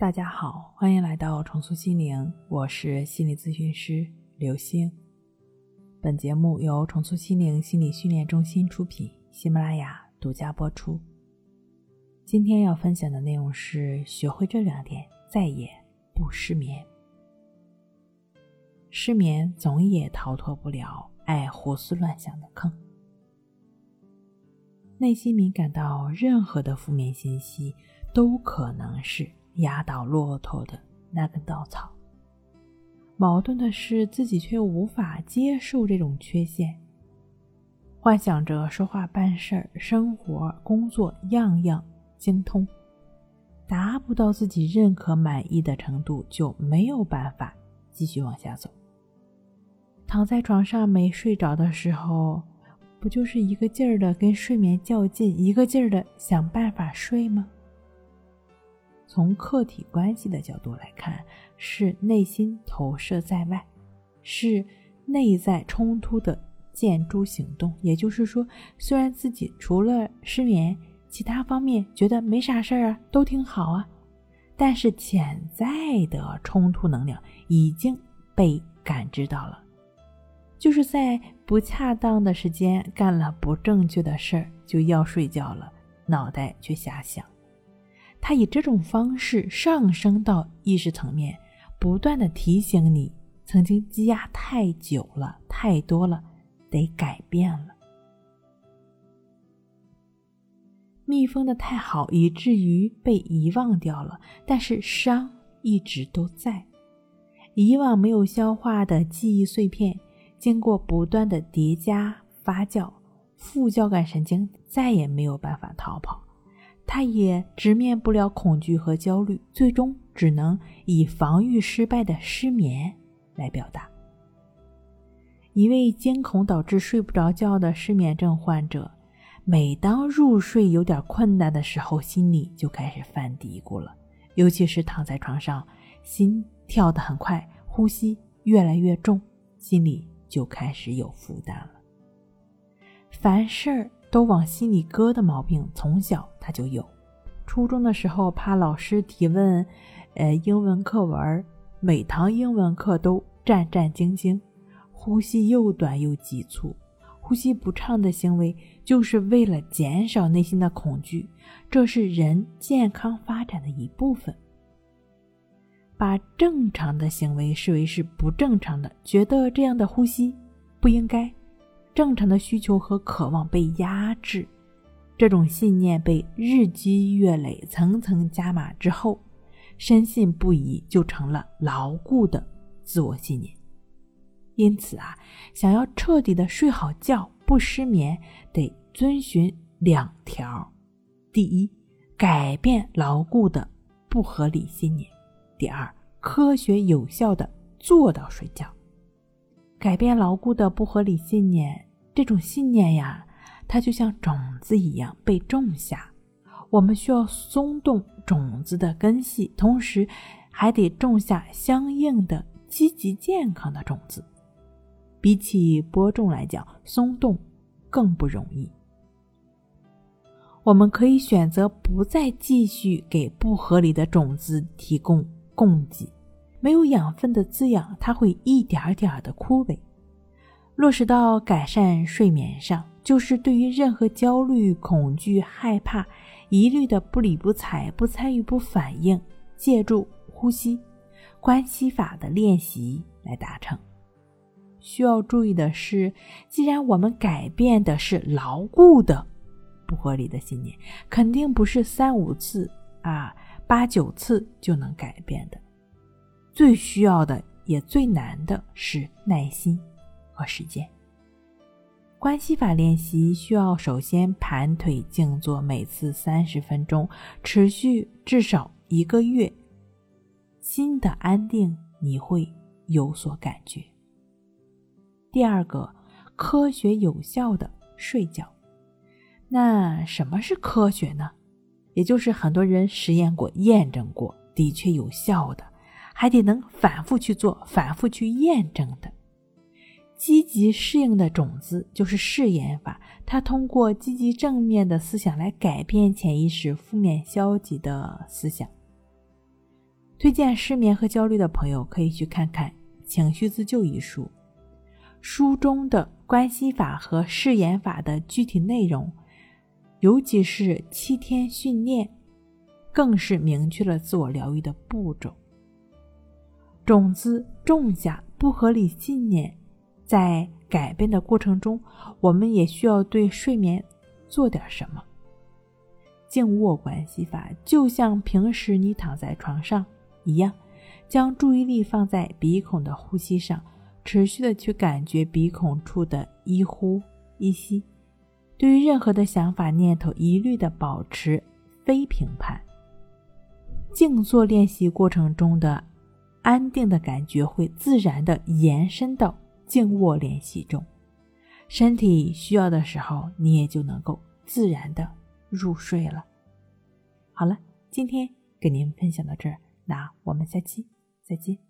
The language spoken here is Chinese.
大家好，欢迎来到重塑心灵，我是心理咨询师刘星。本节目由重塑心灵心理训练中心出品，喜马拉雅独家播出。今天要分享的内容是：学会这两点，再也不失眠。失眠总也逃脱不了爱胡思乱想的坑。内心敏感到任何的负面信息都可能是。压倒骆驼的那根稻草。矛盾的是，自己却无法接受这种缺陷，幻想着说话、办事儿、生活、工作样样精通，达不到自己认可、满意的程度，就没有办法继续往下走。躺在床上没睡着的时候，不就是一个劲儿的跟睡眠较劲，一个劲儿的想办法睡吗？从客体关系的角度来看，是内心投射在外，是内在冲突的建筑行动。也就是说，虽然自己除了失眠，其他方面觉得没啥事儿啊，都挺好啊，但是潜在的冲突能量已经被感知到了，就是在不恰当的时间干了不正确的事儿，就要睡觉了，脑袋却瞎想。他以这种方式上升到意识层面，不断的提醒你，曾经积压太久了，太多了，得改变了。密封的太好，以至于被遗忘掉了，但是伤一直都在。以往没有消化的记忆碎片，经过不断的叠加发酵，副交感神经再也没有办法逃跑。他也直面不了恐惧和焦虑，最终只能以防御失败的失眠来表达。一位惊恐导致睡不着觉的失眠症患者，每当入睡有点困难的时候，心里就开始犯嘀咕了。尤其是躺在床上，心跳得很快，呼吸越来越重，心里就开始有负担了。凡事儿。都往心里搁的毛病，从小他就有。初中的时候，怕老师提问，呃，英文课文，每堂英文课都战战兢兢，呼吸又短又急促，呼吸不畅的行为，就是为了减少内心的恐惧。这是人健康发展的一部分。把正常的行为视为是不正常的，觉得这样的呼吸不应该。正常的需求和渴望被压制，这种信念被日积月累、层层加码之后，深信不疑，就成了牢固的自我信念。因此啊，想要彻底的睡好觉、不失眠，得遵循两条：第一，改变牢固的不合理信念；第二，科学有效的做到睡觉。改变牢固的不合理信念。这种信念呀，它就像种子一样被种下。我们需要松动种子的根系，同时还得种下相应的积极健康的种子。比起播种来讲，松动更不容易。我们可以选择不再继续给不合理的种子提供供给，没有养分的滋养，它会一点点的枯萎。落实到改善睡眠上，就是对于任何焦虑、恐惧、害怕、疑虑的不理不睬、不参与、不反应，借助呼吸、关系法的练习来达成。需要注意的是，既然我们改变的是牢固的、不合理的信念，肯定不是三五次啊、八九次就能改变的。最需要的也最难的是耐心。和时间，关系法练习需要首先盘腿静坐，每次三十分钟，持续至少一个月，心的安定你会有所感觉。第二个，科学有效的睡觉，那什么是科学呢？也就是很多人实验过、验证过，的确有效的，还得能反复去做、反复去验证的。积极适应的种子就是试验法，它通过积极正面的思想来改变潜意识负面消极的思想。推荐失眠和焦虑的朋友可以去看看《情绪自救》一书，书中的关系法和誓言法的具体内容，尤其是七天训练，更是明确了自我疗愈的步骤。种子种下不合理信念，在改变的过程中，我们也需要对睡眠做点什么。静卧关系法就像平时你躺在床上。一样，将注意力放在鼻孔的呼吸上，持续的去感觉鼻孔处的一呼一吸。对于任何的想法念头，一律的保持非评判。静坐练习过程中的安定的感觉会自然的延伸到静卧练习中，身体需要的时候，你也就能够自然的入睡了。好了，今天给您分享到这儿。那我们下期再见。